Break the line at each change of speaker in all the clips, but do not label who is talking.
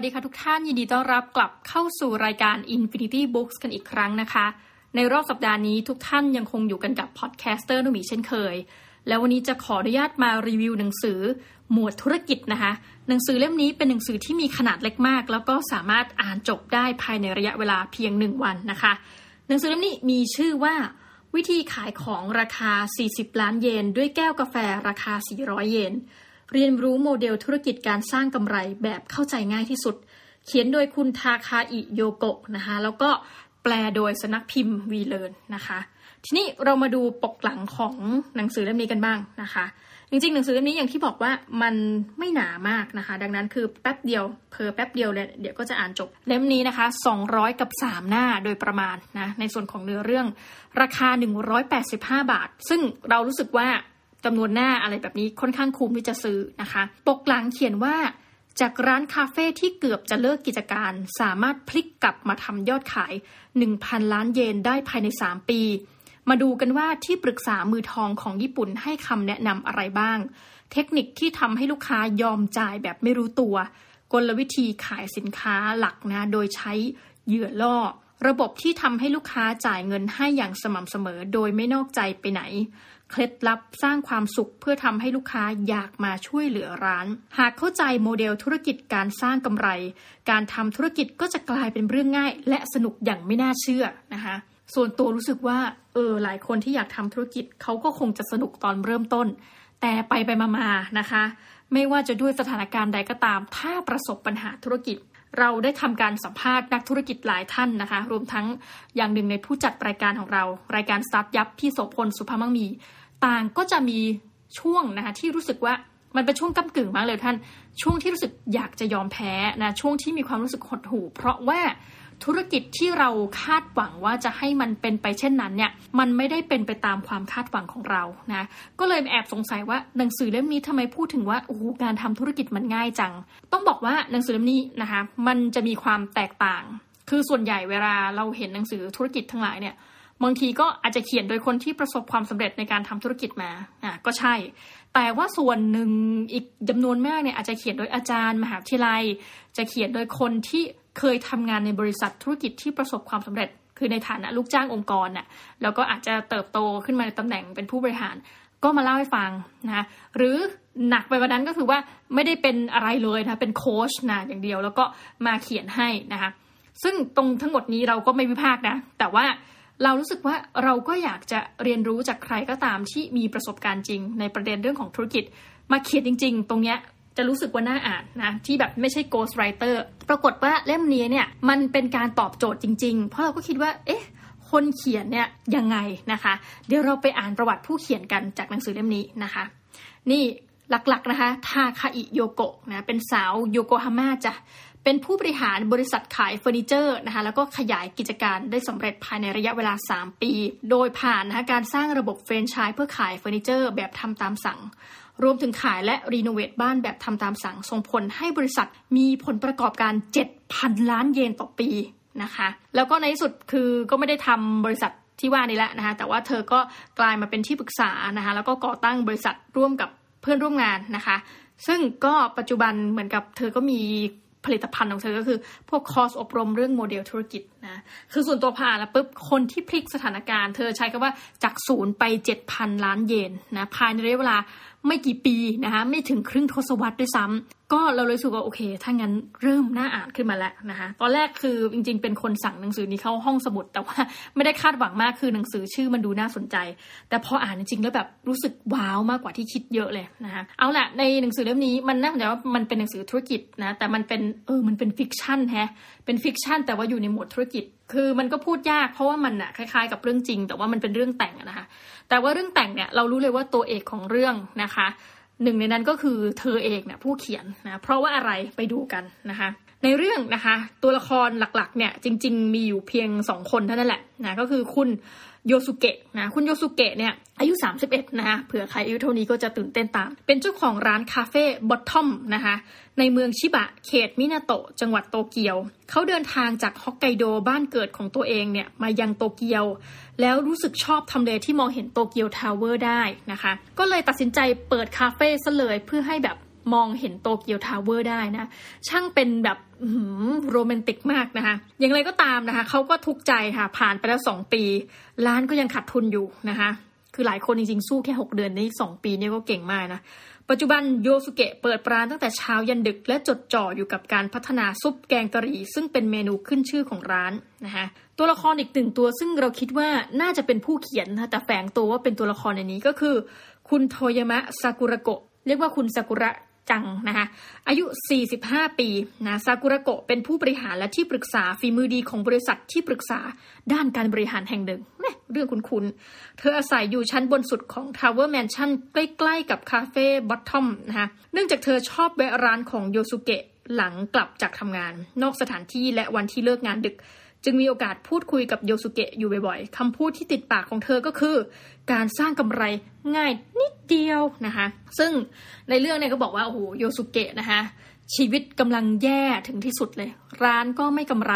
วัสดีค่ะทุกท่านยินดีต้อนรับกลับเข้าสู่รายการ Infinity Books กันอีกครั้งนะคะ ในรอบสัปดาห์นี้ทุกท่านยังคงอยู่กันกับพอดแคสเตอร์นุมีเช่นเคย แล้ววันนี้จะขออนุญาตมารีวิวหนังสือหมวดธุรกิจนะคะ หนังสือเล่มนี้เป็นหนังสือที่มีขนาดเล็กมาก แล้วก็สามารถอ่านจบได้ภายในระยะเวลาเพียงหนึ่งวันนะคะ หนังสือเล่มนี้มีชื่อว่า วิธีขายของราคา 40 ล้านเยนด้วยแก้วกาแฟราคา 400 เยน เรียนรู้โมเดลธุรกิจการสร้างกำไรแบบเข้าใจง่ายที่สุด เขียนโดยคุณทาคาอิโยโกะนะคะ แล้วก็แปลโดยสนักพิมพ์วีเลนนะคะ ทีนี้เรามาดูปกหลังของหนังสือเล่มนี้กันบ้างนะคะ จริงๆ หนังสือเล่มนี้อย่างที่บอกว่ามันไม่หนามากนะคะ ดังนั้นคือแป๊บเดียวเพอแป๊บเดียวเลยเดี๋ยวก็จะอ่านจบเล่มนี้นะคะ 200 กับ 3 หน้าโดยประมาณนะในส่วนของเนื้อเรื่องราคา 185 บาท ซึ่งเรารู้สึกว่า จำนวนหน้าอะไรแบบนี้ค่อนข้างคุ้มที่จะซื้อนะคะ ปกหลังเขียนว่าจากร้านคาเฟ่ที่เกือบจะเลิกกิจการ สามารถพลิกกลับมาทำยอดขาย 1,000 ล้านเยนได้ภายใน 3 ปี มาดูกันว่าที่ปรึกษามือทองของญี่ปุ่นให้คำแนะนำอะไรบ้าง เทคนิคที่ทำให้ลูกค้ายอมจ่ายแบบไม่รู้ตัว กลวิธีขายสินค้าหลักนะ โดยใช้เหยื่อล่อ ระบบที่ทำให้ลูกค้าจ่ายเงินให้อย่างสม่ำเสมอโดยไม่นอกใจไปไหน เคล็ดลับสร้างความสุขเพื่อทำให้ลูกค้าอยากมาช่วยเหลือร้าน หากเข้าใจโมเดลธุรกิจการสร้างกำไร การทำธุรกิจก็จะกลายเป็นเรื่องง่าย และสนุกอย่างไม่น่าเชื่อนะคะส่วนตัวรู้สึกว่าเออหลายคนที่อยากทำธุรกิจเขาก็คงจะสนุกตอนเริ่มต้น แต่ไปไปมาๆนะคะ ไม่ว่าจะด้วยสถานการณ์ใดก็ตาม ถ้าประสบปัญหาธุรกิจ เราได้ทำการสัมภาษณ์นักธุรกิจหลายท่านนะคะ รวมทั้งอย่างหนึ่งในผู้จัดรายการของเรา รายการสตาร์ทยับพี่โสพลสุภาพมังมี ต่างก็จะมีช่วงนะคะที่รู้สึกว่ามันเป็นช่วงก้ากึ่งมากเลยท่าน ช่วงที่รู้สึกอยากจะยอมแพ้นะช่วงที่มีความรู้สึกหดหู่ เพราะว่า ธุรกิจที่เราคาดหวังว่าจะให้มันเป็นไปเช่นนั้นเนี่ยมันไม่ได้เป็นไปตามความคาดหวังของเรานะก็เลยแอบสงสัยว่าหนังสือเล่มนี้ทำไมพูดถึงว่าโอ้การทำธุรกิจมันง่ายจัง ต้องบอกว่าหนังสือเล่มนี้นะคะมันจะมีความแตกต่าง คือส่วนใหญ่เวลาเราเห็นหนังสือธุรกิจทั้งหลายเนี่ยบางทีก็อาจจะเขียนโดยคนที่ประสบความสำเร็จในการทำธุรกิจมาอะก็ใช่ แต่ว่าส่วนหนึ่งอีกจำนวนมากเนี่ยอาจจะเขียนโดยอาจารย์ มหาวิทยาลัย จะเขียนโดยคนที่ เคยทำงานในบริษัทธุรกิจที่ประสบความสำเร็จ คือในฐานะลูกจ้างองค์กรน่ะแล้วก็อาจจะเติบโตขึ้นมาในตำแหน่งเป็นผู้บริหาร ก็มาเล่าให้ฟังนะหรือหนักไปกว่านั้นก็คือว่าไม่ได้เป็นอะไรเลยนะเป็นโค้ชนะอย่างเดียว แล้วก็มาเขียนให้นะคะซึ่งตรงทั้งหมดนี้เราก็ไม่วิพากษ์นะ แต่ว่าเรารู้สึกว่าเราก็อยากจะเรียนรู้จากใครก็ตามที่มีประสบการณ์จริง ในประเด็นเรื่องของธุรกิจ มาเขียนจริง ๆ ตรงเนี้ย จะรู้สึกว่าน่าอ่านนะที่แบบไม่ใช่ ghost writer ปรากฏว่าเล่มนี้เนี่ยมันเป็นการตอบโจทย์จริง ๆ เพราะเราก็คิดว่า เอ๊ะคนเขียนเนี่ยยังไงนะคะ เดี๋ยวเราไปอ่านประวัติผู้เขียนกันจากหนังสือเล่มนี้นะคะ นี่หลักๆนะคะทาคาอิโยโกะนะเป็นสาวโยโกฮาม่าจ้ะเป็นผู้บริหารบริษัทขายเฟอร์นิเจอร์นะคะแล้วก็ขยายกิจการได้สำเร็จภายในระยะเวลา 3 ปี โดยผ่านนะคะการสร้างระบบเฟรนไชส์เพื่อขายเฟอร์นิเจอร์แบบทำตามสั่ง รวมถึงขายและ renovate บ้านแบบทำตามสั่งส่งผลให้บริษัทมีผลประกอบการ 7,000 ล้านเยนต่อปีนะคะ แล้วก็ในที่สุดคือก็ไม่ได้ทำบริษัทที่ว่านี้แหละนะคะ แต่ว่าเธอก็กลายมาเป็นที่ปรึกษานะคะ แล้วก็ก่อตั้งบริษัทร่วมกับเพื่อนร่วมงานนะคะ ซึ่งก็ปัจจุบันเหมือนกับเธอก็มีผลิตภัณฑ์ของเธอก็คือ พวกคอร์สอบรมเรื่องโมเดลธุรกิจนะ คือส่วนตัวผ่านแล้วปุ๊บ คนที่พลิกสถานการณ์ เธอใช้คำว่าจากศูนย์ไป 7,000 ล้านเยนนะ ภายในระยะเวลาไม่กี่ปีนะคะไม่ถึงครึ่งทศวรรษด้วยซ้ำก็เราเลยรู้สึกว่าโอเค ถ้างั้นเริ่มน่าอ่านขึ้นมาแล้วนะคะตอนแรกคือจริง ๆ เป็นคนสั่งหนังสือนี้เข้าห้องสมุด แต่ว่าไม่ได้คาดหวังมากคือหนังสือชื่อมันดูน่าสนใจ แต่พออ่านจริงๆแล้วแบบรู้สึกว้าวมากกว่าที่คิดเยอะเลยนะคะเอาละในหนังสือเล่มนี้มันน่าสนใจว่ามันเป็นหนังสือธุรกิจนะแต่มันเป็นเออมันเป็น fiction แฮะเป็น fiction แต่ว่าอยู่ในหมวดธุรกิจ คือมันก็พูดยากเพราะว่ามันอะคล้ายๆ กับเรื่องจริง แต่ว่ามันเป็นเรื่องแต่งนะคะ แต่ว่าเรื่องแต่งเนี่ยเรารู้เลยว่าตัวเอกของเรื่องนะคะ หนึ่งในนั้นก็คือเธอเองเนี่ยผู้เขียนนะเพราะว่าอะไรไปดูกันนะคะ ในเรื่องนะคะ ตัวละครหลักๆ เนี่ยจริง ๆ มีอยู่เพียงสองคนเท่านั้นแหละนะก็คือคุณโยสุเกะนะคุณโยสุเกะเนี่ยอายุ 31 นะคะเผื่อใครอายุเท่านี้ก็จะตื่นเต้นตาม เป็นเจ้าของร้านคาเฟ่บอททอมนะคะในเมืองชิบะเขตมินาโตะจังหวัดโตเกียว เขาเดินทางจากฮอกไกโดบ้านเกิดของตัวเองเนี่ยมายังโตเกียว แล้วรู้สึกชอบทำเลที่มองเห็นโตเกียวทาวเวอร์ได้นะคะ ก็เลยตัดสินใจเปิดคาเฟ่ซะเลยเพื่อให้แบบ มองเห็นโตเกียวทาวเวอร์ได้นะ ช่างเป็นแบบโรแมนติกมากนะคะ อย่างไรก็ตามนะคะ เขาก็ทุกข์ใจค่ะ ผ่านไปแล้วสองปี ร้านก็ยังขาดทุนอยู่นะคะ คือหลายคนจริงๆ สู้แค่ 6 เดือนในสองปีนี่ก็เก่งมากนะ ปัจจุบันโยสุเกะเปิดร้านตั้งแต่เช้ายันดึกและจดจ่ออยู่กับการพัฒนาซุปแกงกะหรี่ ซึ่งเป็นเมนูขึ้นชื่อของร้านนะคะตัวละครอีกหนึ่งตัวซึ่งเราคิดว่าน่าจะเป็นผู้เขียนนะแต่แฝงตัวว่าเป็นตัวละครในนี้ก็คือ คุณโทยามะซากุระโกะเรียกว่าคุณซากุระ จังนะคะอายุ 45 ปีนะซากุระโกะเป็นผู้บริหารและที่ปรึกษาฝีมือดีของบริษัทที่ปรึกษาด้านการบริหารแห่งหนึ่งเนี่ยเรื่องคุณคุณเธออาศัยอยู่ชั้นบนสุดของ Tower Mansion ใกล้ๆกับคาเฟ่บอททอมนะคะเนื่องจากเธอชอบแวะร้านของโยสุเกะหลังกลับจากทำงาน นอกสถานที่และวันที่เลิกงานดึก จึงมีโอกาสพูดคุยกับโยสุเกะอยู่บ่อยๆคำพูดที่ติดปากของเธอก็คือ การสร้างกำไรง่ายนิดเดียวนะคะ ซึ่งในเรื่องเนี่ยก็บอกว่าโอ้โหโยสุเกะนะคะชีวิตกำลังแย่ถึงที่สุดเลย ร้านก็ไม่กำไร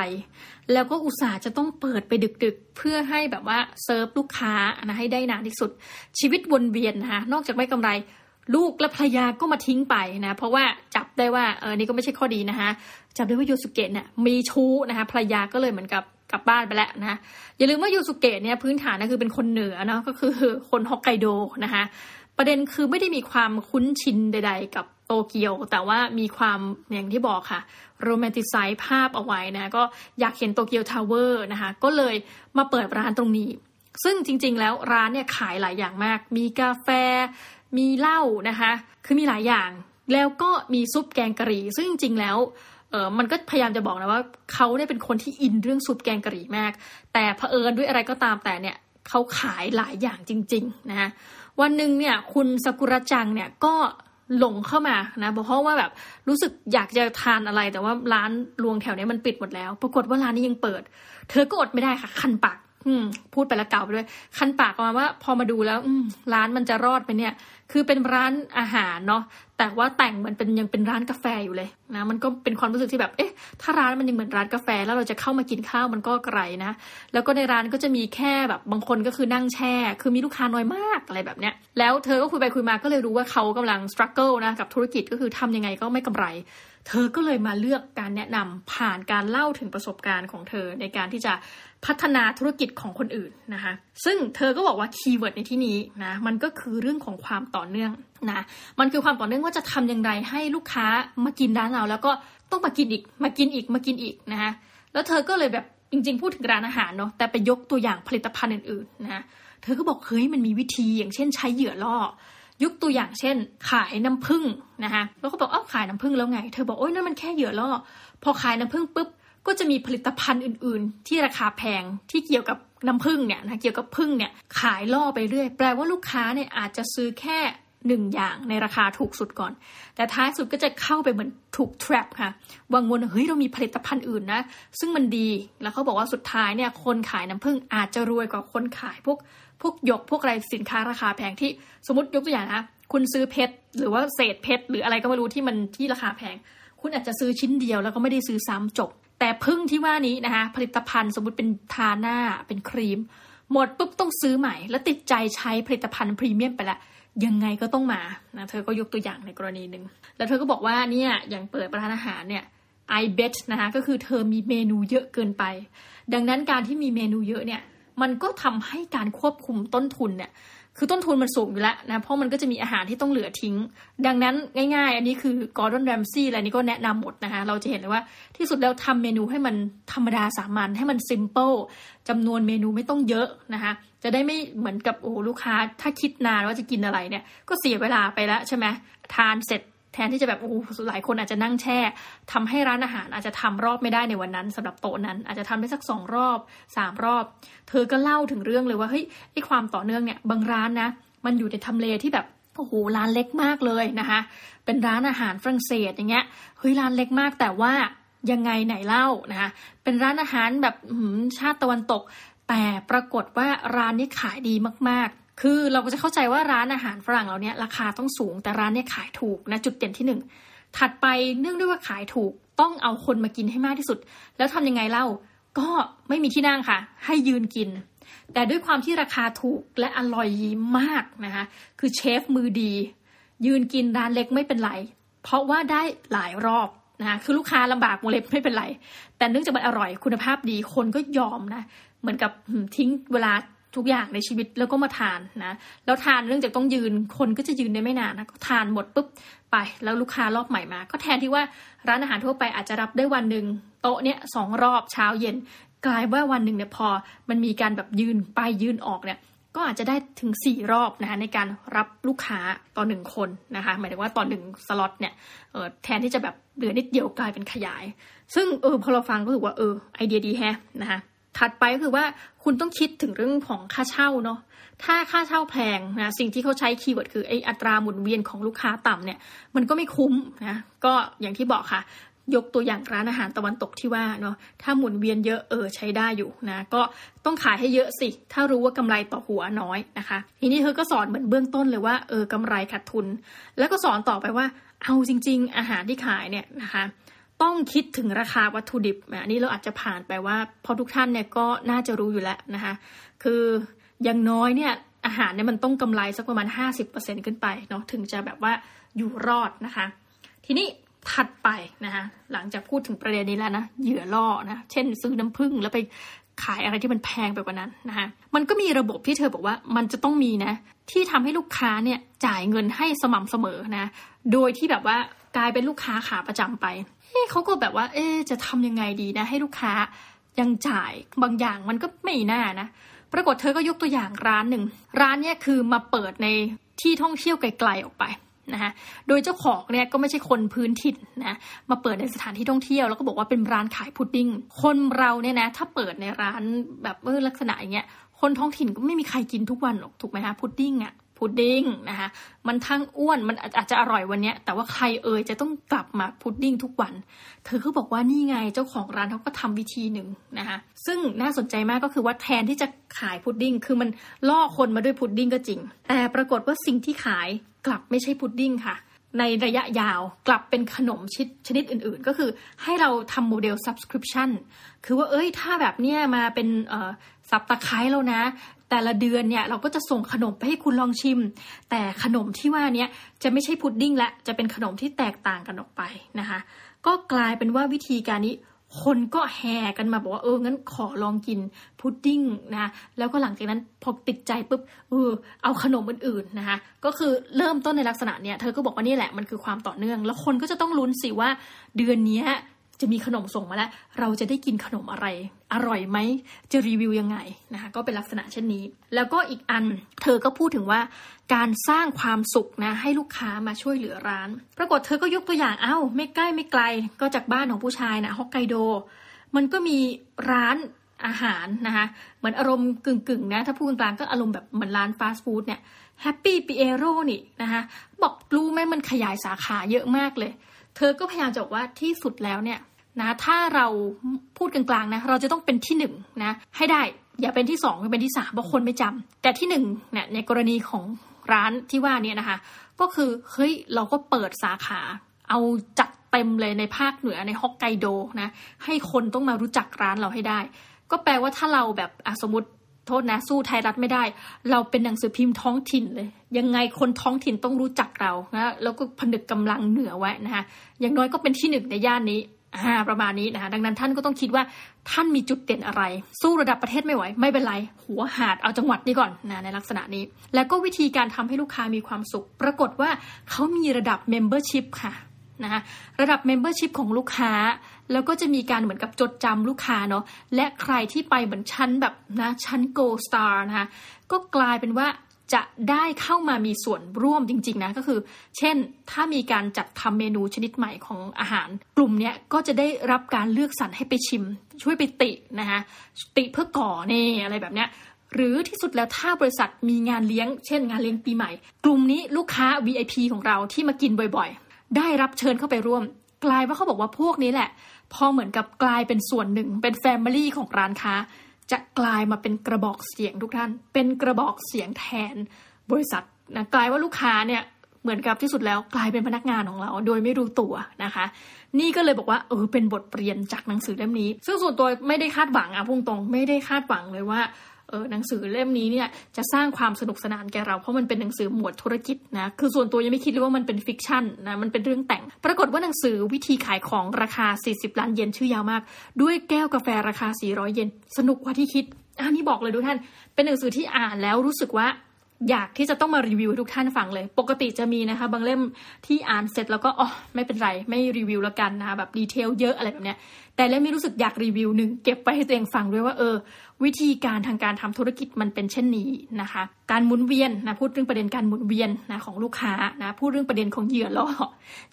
แล้วก็อุตส่าห์จะต้องเปิดไปดึกๆ เพื่อให้แบบว่าเซิร์ฟลูกค้านะให้ได้นานที่สุด ชีวิตวนเวียนนะคะนอกจากไม่กำไร ลูกและภรรยาก็มาทิ้งไปนะเพราะว่าจับได้ว่าเออนี่ก็ไม่ใช่ข้อดีนะคะจับได้ว่าโยสุเกะเนี่ยมีชู้นะคะภรรยาก็เลยเหมือนกับกลับบ้านไปแล้วนะอย่าลืมว่าโยสุเกะเนี่ยพื้นฐานนะคือเป็นคนเหนือเนาะก็คือคนฮอกไกโดนะคะประเด็นคือไม่ได้มีความคุ้นชินใด ๆ กับโตเกียว แต่ว่ามีความอย่างที่บอกค่ะ romanticize ภาพเอาไว้นะก็อยากเห็นโตเกียวทาวเวอร์นะคะก็เลยมาเปิดร้านตรงนี้ ซึ่งจริง ๆ แล้วร้านเนี่ยขายหลายอย่างมาก มีกาแฟ มีเหล้านะคะ คือมีหลายอย่าง แล้วก็มีซุปแกงกะหรี่ ซึ่งจริงๆแล้วเออมันก็พยายามจะบอกนะว่าเขาเนี่ยเป็นคนที่อินเรื่องซุปแกงกะหรี่มาก แต่เผอิญด้วยอะไรก็ตามแต่เนี่ยเขาขายหลายอย่างจริง ๆ นะะวันหนึ่งเนี่ยคุณสกุระจังเนี่ยก็หลงเข้ามานะเพราะว่าแบบรู้สึกอยากจะทานอะไร แต่ว่าร้านรวงแถวนี้มันปิดหมดแล้ว ปรากฏว่าร้านนี้ยังเปิด เธอก็อดไม่ได้ค่ะ คันปาก พูดไปแล้วเก่าไปด้วย คันปากมาว่า พอมาดูแล้วร้านมันจะรอดไปเนี่ย คือเป็นร้านอาหารเนาะแต่ว่าแต่งเหมือนเป็นยังเป็นร้านกาแฟอยู่เลยนะมันก็เป็นความรู้สึกที่แบบเอ๊ะถ้าร้านมันยังเหมือนร้านกาแฟ แล้วเราจะเข้ามากินข้าวมันก็ไกลนะ แล้วก็ในร้านก็จะมีแค่แบบบางคนก็คือนั่งแช่ คือมีลูกค้าน้อยมากอะไรแบบเนี้ยแล้วเธอก็คุยไปคุยมาก็เลยรู้ว่าเขากำลังสครัลเกิลนะกับธุรกิจก็คือทำยังไงก็ไม่กำไร เธอก็เลยมาเลือกการแนะนำผ่านการเล่าถึงประสบการณ์ของเธอในการที่จะ พัฒนาธุรกิจของคนอื่นนะคะซึ่งเธอก็บอกว่าคีย์เวิร์ดในที่นี้นะมันก็คือเรื่องของความต่อเนื่องนะมันคือความต่อเนื่องว่าจะทำอย่างไรให้ลูกค้ามากินร้านเรา แล้วก็ต้องมากินอีกมากินอีกมากินอีกนะคะแล้วเธอก็เลยแบบจริง ๆ พูดถึงร้านอาหารเนาะแต่ไปยกตัวอย่างผลิตภัณฑ์อื่นๆนะเธอก็บอกเฮ้ยมันมีวิธีอย่างเช่นใช้เหยื่อล่อยกตัวอย่างเช่น ขายน้ำผึ้งนะคะแล้วก็บอกอ้าวขายน้ำผึ้งแล้วไง เธอบอกโอ้ยนั่นมันแค่เหยื่อล่อพอขายน้ำผึ้งปุ๊บ ก็จะมีผลิตภัณฑ์อื่น ๆ ที่ราคาแพงที่เกี่ยวกับน้ำผึ้งเนี่ยนะเกี่ยวกับผึ้งเนี่ยขายล่อไปเรื่อย แปลว่าลูกค้าเนี่ยอาจจะซื้อแค่หนึ่งอย่างในราคาถูกสุดก่อน แต่ท้ายสุดก็จะเข้าไปเหมือนถูก trap ค่ะ วังวนเฮ้ยเรามีผลิตภัณฑ์อื่นนะ ซึ่งมันดี แล้วเขาบอกว่าสุดท้ายเนี่ยคนขายน้ำผึ้งอาจจะรวยกว่าคนขายพวกพวกหยกพวกอะไรสินค้าราคาแพงที่สมมติยกตัวอย่างนะ คุณซื้อเพชรหรือว่าเศษเพชรหรืออะไรก็ไม่รู้ที่มันที่ราคาแพง คุณอาจจะซื้อชิ้นเดียวแล้วก็ไม่ได้ซื้อซ้ำจบ แต่พึ่งที่ว่านี้นะคะผลิตภัณฑ์สมมติเป็นทาหน้าเป็นครีม หมดปุ๊บต้องซื้อใหม่ แล้วติดใจใช้ผลิตภัณฑ์พรีเมียมไปละยังไงก็ต้องมานะเธอก็ยกตัวอย่างในกรณีหนึ่งแล้วเธอก็บอกว่าเนี่ยอย่างเปิดปร้านอาหารเนี่ย I bet นะคะก็คือเธอมีเมนูเยอะเกินไป ดังนั้นการที่มีเมนูเยอะเนี่ยมันก็ทำให้การควบคุมต้นทุนเนี่ย คือต้นทุนมันสูงอยู่แล้วนะ เพราะมันก็จะมีอาหารที่ต้องเหลือทิ้ง ดังนั้นง่าย ๆ อันนี้คือ Gordon Ramsay อะไรนี้ก็แนะนำหมดนะคะ เราจะเห็นเลยว่าที่สุดแล้วทำเมนูให้มันธรรมดาสามัญให้มัน simple จำนวนเมนูไม่ต้องเยอะนะคะ จะได้ไม่เหมือนกับโอ้ลูกค้าถ้าคิดนานว่าจะกินอะไรเนี่ย ก็เสียเวลาไปแล้วใช่ไหมทานเสร็จ แทนที่จะแบบโอ้หลายคนอาจจะนั่งแช่ทำให้ร้านอาหารอาจจะทำรอบไม่ได้ในวันนั้นสำหรับโต๊ะนั้น อาจจะทำได้สักสองรอบสามรอบ เธอก็เล่าถึงเรื่องเลยว่าเฮ้ยไอความต่อเนื่องเนี่ยบางร้านนะ มันอยู่ในทำเลที่แบบโอ้โหร้านเล็กมากเลยนะคะ เป็นร้านอาหารฝรั่งเศสอย่างเงี้ยเฮ้ยร้านเล็กมากแต่ว่ายังไงไหนเล่านะคะเป็นร้านอาหารแบบชาติตะวันตก แต่ปรากฏว่าร้านนี้ขายดีมากๆ คือเราก็จะเข้าใจว่าร้านอาหารฝรั่งเราเนี้ยราคาต้องสูง แต่ร้านเนี้ยขายถูกนะจุดเด่นที่หนึ่งถัดไปเนื่องด้วยว่าขายถูกต้องเอาคนมากินให้มากที่สุด แล้วทำยังไงเล่าก็ไม่มีที่นั่งค่ะ ให้ยืนกิน แต่ด้วยความที่ราคาถูกและอร่อยมากนะคะคือเชฟมือดี ยืนกินร้านเล็กไม่เป็นไร เพราะว่าได้หลายรอบนะคะคือลูกค้าลำบากวงเล็บไม่เป็นไร แต่เนื่องจากมันอร่อยคุณภาพดีคนก็ยอมนะ เหมือนกับทิ้งเวลา ทุกอย่างในชีวิตแล้วก็มาทานนะแล้วทานเนื่องจากต้องยืนคนก็จะยืนได้ไม่นานนะก็ทานหมดปุ๊บไป แล้วลูกค้ารอบใหม่มา ก็แทนที่ว่าร้านอาหารทั่วไปอาจจะรับได้วันหนึ่งโต๊ะเนี้ยสองรอบเช้าเย็น กลายว่าวันหนึ่งเนี่ยพอมันมีการแบบยืนไปยืนออกเนี่ยก็อาจจะได้ถึงสี่รอบนะคะในการรับลูกค้าต่อหนึ่งคนนะคะหมายถึงว่าต่อหนึ่งสล็อตเนี่ยแทนที่จะแบบเหลือนิดเดียวกลายเป็นขยาย ซึ่งเออพอเราฟังก็รู้สึกว่าเออไอเดียดีแฮะนะคะ ถัดไปก็คือว่าคุณต้องคิดถึงเรื่องของค่าเช่าเนาะถ้าค่าเช่าแพงนะสิ่งที่เขาใช้คีย์เวิร์ดคือไออัตราหมุนเวียนของลูกค้าต่ำเนี่ยมันก็ไม่คุ้มนะก็อย่างที่บอกค่ะ ยกตัวอย่างร้านอาหารตะวันตกที่ว่าเนาะถ้าหมุนเวียนเยอะเออใช้ได้อยู่นะก็ต้องขายให้เยอะสิ ถ้ารู้ว่ากำไรต่อหัวน้อยนะคะ ทีนี้เธอก็สอนเหมือนเบื้องต้นเลยว่าเออกำไรขาดทุน แล้วก็สอนต่อไปว่า เอาจริง ๆ อาหารที่ขายเนี่ยนะคะ ต้องคิดถึงราคาวัตถุดิบอันนี้เราอาจจะผ่านไปว่าพอทุกท่านเนี่ยก็น่าจะรู้อยู่แล้วนะคะคืออย่างน้อยเนี่ยอาหารเนี่ยมันต้องกำไรสักประมาณ 50%ขึ้นไปเนาะถึงจะแบบว่าอยู่รอดนะคะ ทีนี้ถัดไปนะคะหลังจากพูดถึงประเด็นนี้แล้วนะเหยื่อล่อนะเช่น ซื้อน้ำผึ้งแล้วไปขายอะไรที่มันแพงไปกว่านั้นนะคะมันก็มีระบบที่เธอบอกว่ามันจะต้องมีนะ ที่ทำให้ลูกค้าเนี่ยจ่ายเงินให้สม่ำเสมอนะ โดยที่แบบว่า กลายเป็นลูกค้าขาประจำไปเอ๊เขาก็แบบว่า เอ๊จะทำยังไงดีนะ ให้ลูกค้ายังจ่ายบางอย่างมันก็ไม่น่านะ ปรากฏเธอก็ยกตัวอย่างร้านหนึ่ง ร้านเนี้ยคือมาเปิดในที่ท่องเที่ยวไกลๆออกไปนะคะโดยเจ้าของเนี่ยก็ไม่ใช่คนพื้นถิ่นนะมาเปิดในสถานที่ท่องเที่ยวแล้วก็บอกว่าเป็นร้านขายพุดดิ้งคนเราเนี่ยนะถ้าเปิดในร้านแบบเออลักษณะอย่างเงี้ยคนท้องถิ่นก็ไม่มีใครกินทุกวันหรอกถูกไหมคะพุดดิ้งอะ่ะ พุดดิ้งนะคะมันทั้งอ้วนมันอาจจะอร่อยวันนี้แต่ว่าใครเอ่ยจะต้องกลับมาพุดดิ้งทุกวัน เธอก็บอกว่านี่ไงเจ้าของร้านเขาก็ทำวิธีหนึ่งนะคะซึ่งน่าสนใจมากก็คือว่าแทนที่จะขายพุดดิ้งคือมันล่อคนมาด้วยพุดดิ้งก็จริง แต่ปรากฏว่าสิ่งที่ขายกลับไม่ใช่พุดดิ้งค่ะในระยะยาวกลับเป็นขนมชิดชนิดอื่นๆ ก็คือให้เราทำโมเดล subscription คือว่าเอ้ยถ้าแบบเนี้ยมาเป็นสับตะไคร้แล้วนะ แต่ละเดือนเนี่ยเราก็จะส่งขนมไปให้คุณลองชิม แต่ขนมที่ว่านี้จะไม่ใช่พุดดิ้งละจะเป็นขนมที่แตกต่างกันออกไปนะคะ ก็กลายเป็นว่าวิธีการนี้คนก็แห่กันมาบอกว่าเอองั้นขอลองกินพุดดิ้งนะแล้วก็หลังจากนั้นพอติดใจปุ๊บเออเอาขนมอื่นๆนะคะก็คือเริ่มต้นในลักษณะเนี้ยเธอก็บอกว่านี่แหละมันคือความต่อเนื่อง แล้วคนก็จะต้องลุ้นสิว่าเดือนนี้ จะมีขนมส่งมาแล้ว เราจะได้กินขนมอะไร อร่อยไหมจะรีวิวยังไงนะคะก็เป็นลักษณะเช่นนี้ แล้วก็อีกอันเธอก็พูดถึงว่าการสร้างความสุขนะให้ลูกค้ามาช่วยเหลือร้าน ปรากฏเธอก็ยกตัวอย่างเอา้า ไม่ใกล้ไม่ไกล ก็จากบ้านของผู้ชายนะฮอกไกโด มันก็มีร้านอาหารนะคะเหมือนอารมณ์กึ่งๆนะถ้าพูดกลางก็อารมณ์แบบเหมือนร้านฟาสต์ฟู้ดเนี่ยแฮปปี้ปีเอโรนี่นะคะบอกรู้ไหมมันขยายสาขาเยอะมากเลย เธอก็พยายามจะบอกว่าที่สุดแล้วเนี่ย นะถ้าเราพูดกลางๆนะเราจะต้องเป็นที่หนึ่งนะให้ได้อย่าเป็นที่สองเป็นที่สามบางคนไม่จำแต่ที่หนึ่งเนี่ยในกรณีของร้านที่ว่านี้นะคะก็คือเฮ้ยเราก็เปิดสาขา เอาจัดเต็มเลยในภาคเหนือในฮอกไกโดนะให้คนต้องมารู้จักร้านเราให้ได้ ก็แปลว่าถ้าเราแบบสมมติโทษนะสู้ไทยรัฐไม่ได้ เราเป็นหนังสือพิมพ์ท้องถิ่นเลย ยังไงคนท้องถิ่นต้องรู้จักเรานะแล้วก็ผนึกกำลังเหนือไว้นะคะอย่างน้อยก็เป็นที่หนึ่งในย่านนี้ อ่าประมาณนี้นะคะดังนั้นท่านก็ต้องคิดว่าท่านมีจุดเด่นอะไร สู้ระดับประเทศไม่ไหว ไม่เป็นไร หัวหาดเอาจังหวัดนี้ก่อนนะในลักษณะนี้ แล้วก็วิธีการทำให้ลูกค้ามีความสุข ปรากฏว่าเขามีระดับ Membership ค่ะนะคะระดับ Membership ของลูกค้า แล้วก็จะมีการเหมือนกับจดจำลูกค้าเนาะและใครที่ไปเหมือนชั้นแบบนะชั้น Gold Star นะคะก็กลายเป็นว่า จะได้เข้ามามีส่วนร่วมจริง ๆ นะ ก็คือ เช่น ถ้ามีการจัดทำเมนูชนิดใหม่ของอาหาร กลุ่มเนี้ยก็จะได้รับการเลือกสรรให้ไปชิม ช่วยไปตินะคะติเพื่อก่อเน่อะไรแบบเนี้ยหรือที่สุดแล้วถ้าบริษัทมีงานเลี้ยง เช่น งานเลี้ยงปีใหม่ กลุ่มนี้ลูกค้า VIP ของเราที่มากินบ่อยๆ ได้รับเชิญเข้าไปร่วม กลายว่าเขาบอกว่าพวกนี้แหละ พอเหมือนกับกลายเป็นส่วนหนึ่งเป็น family ของร้านค้า จะกลายมาเป็นกระบอกเสียงทุกท่าน เป็นกระบอกเสียงแทนบริษัทนะกลายว่าลูกค้าเนี่ยเหมือนกับที่สุดแล้วกลายเป็นพนักงานของเรา โดยไม่รู้ตัวนะคะ นี่ก็เลยบอกว่าเออเป็นบทเรียนจากหนังสือเล่มนี้ ซึ่งส่วนตัวไม่ได้คาดหวังอะพูดตรงไม่ได้คาดหวังเลยว่า ออหนังสือเล่มนี้เนี่ยจะสร้างความสนุกสนานแก่เรา เพราะมันเป็นหนังสือหมวดธุรกิจนะคือส่วนตัวยังไม่คิดเลยว่ามันเป็น fiction นะมันเป็นเรื่องแต่ง ปรากฏว่าหนังสือวิธีขายของราคา 40 ล้านเยนชื่อยาวมาก ด้วยแก้วกาแฟราคา 400 เยนสนุกกว่าที่คิดอันนี้บอกเลยทุกท่าน เป็นหนังสือที่อ่านแล้วรู้สึกว่าอยากที่จะต้องมารีวิวทุกท่านฟังเลย ปกติจะมีนะคะบางเล่มที่อ่านเสร็จแล้วก็อ๋อไม่เป็นไร ไม่รีวิวแล้วกันนะคะแบบดีเทลเยอะอะไรแบบเนี้ยแต่เล่มนี้รู้สึกอยากรีวิวหนึ่งเก็บไปให้ตัวเองฟังด้วยว่าเออ วิธีการทางการทำธุรกิจมันเป็นเช่นนี้นะคะ การหมุนเวียนนะพูดเรื่องประเด็นการหมุนเวียนนะของลูกค้านะพูดเรื่องประเด็นของเหยื่อล่อ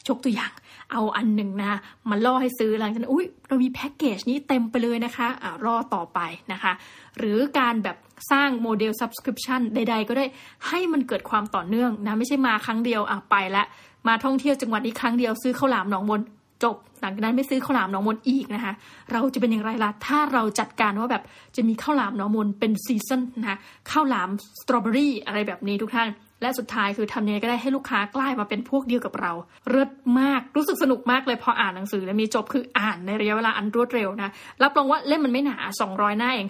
ชกตัวอย่างเอาอันหนึ่งนะมาล่อให้ซื้อหลังจากนั้นอุ้ยเรามีแพ็กเกจนี้เต็มไปเลยนะคะอ่ารอต่อไปนะคะ หรือการแบบสร้างโมเดล subscription ใด ๆ ก็ได้ให้มันเกิดความต่อเนื่องนะไม่ใช่มาครั้งเดียวอะไปละมาท่องเที่ยวจังหวัดนี้ครั้งเดียวซื้อข้าวหลามหนองมน จบ หลังจากนั้นไม่ซื้อข้าวหลามหนองมนอีกนะคะ เราจะเป็นอย่างไรล่ะ ถ้าเราจัดการว่าแบบจะมีข้าวหลามหนองมนเป็นซีซันนะคะข้าวหลามสตรอเบอรี่อะไรแบบนี้ทุกท่าน และสุดท้ายคือทำยังไงก็ได้ให้ลูกค้ากลายมาเป็นพวกเดียวกับเรา เลิศมาก รู้สึกสนุกมากเลยพออ่านหนังสือแล้วมีจบคืออ่านในระยะเวลาอันรวดเร็วนะ รับรองว่าเล่มมันไม่หนา 200 หน้าเอง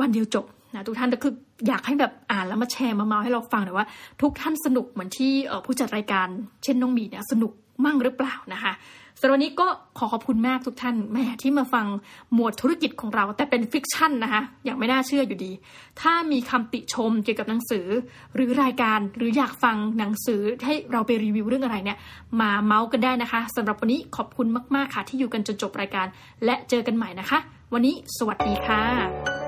วันเดียวจบนะทุกท่านแต่คืออยากให้แบบอ่านแล้วมาแชร์มาเมาให้เราฟังหน่อยว่า ทุกท่านสนุกเหมือนที่ผู้จัดรายการเช่นน้องมีเนี่ยสนุกมั่งหรือเปล่านะคะ สำหรับวันนี้ก็ขอขอบคุณมากทุกท่านแม่ที่มาฟังหมวดธุรกิจของเรา แต่เป็น fiction นะคะอย่างไม่น่าเชื่ออยู่ดี ถ้ามีคำติชมเกี่ยวกับหนังสือ หรือรายการหรืออยากฟังหนังสือให้เราไปรีวิวเรื่องอะไรเนี่ย มาเมาส์กันได้นะคะสำหรับวันนี้ขอบคุณมากๆค่ะที่อยู่กันจนจบรายการ และเจอกันใหม่นะคะ วันนี้สวัสดีค่ะ